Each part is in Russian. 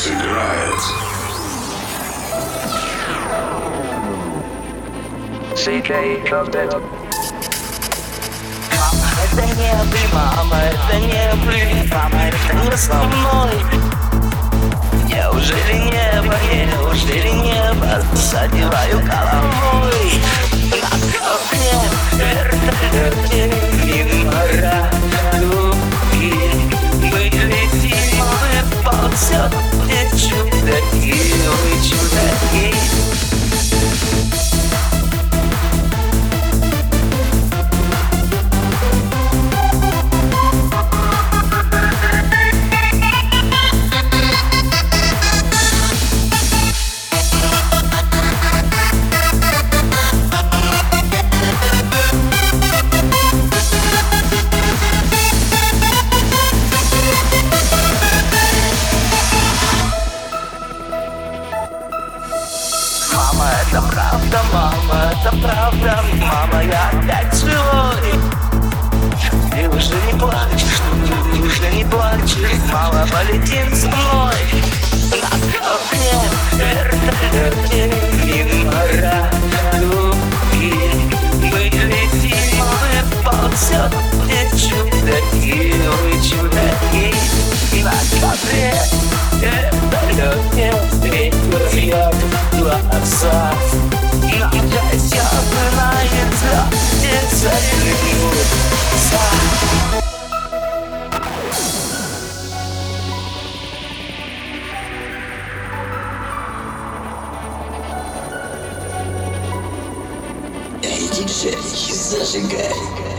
сыграет. CK Ковдет. Это не ты, мама, это не ты, мама, это не со мной. Неужели небо, неужели небо, задеваю голову. Правда, мама, это правда. Мама, я опять живой Ты уже не плачешь, ты уже не плачешь? Мама, полетим со мной На ковре вертолете Мимо радуги Мы летим, мы ползем Где чудаки, вы На ковре вертолете Встретил глаза диджей, зажигай.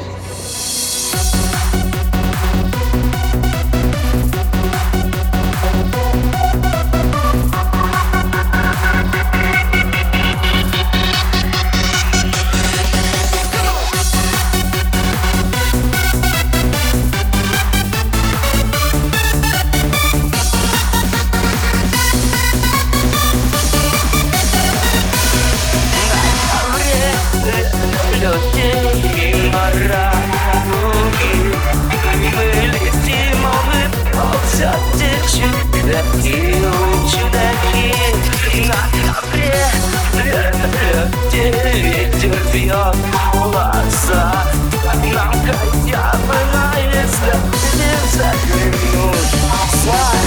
Why?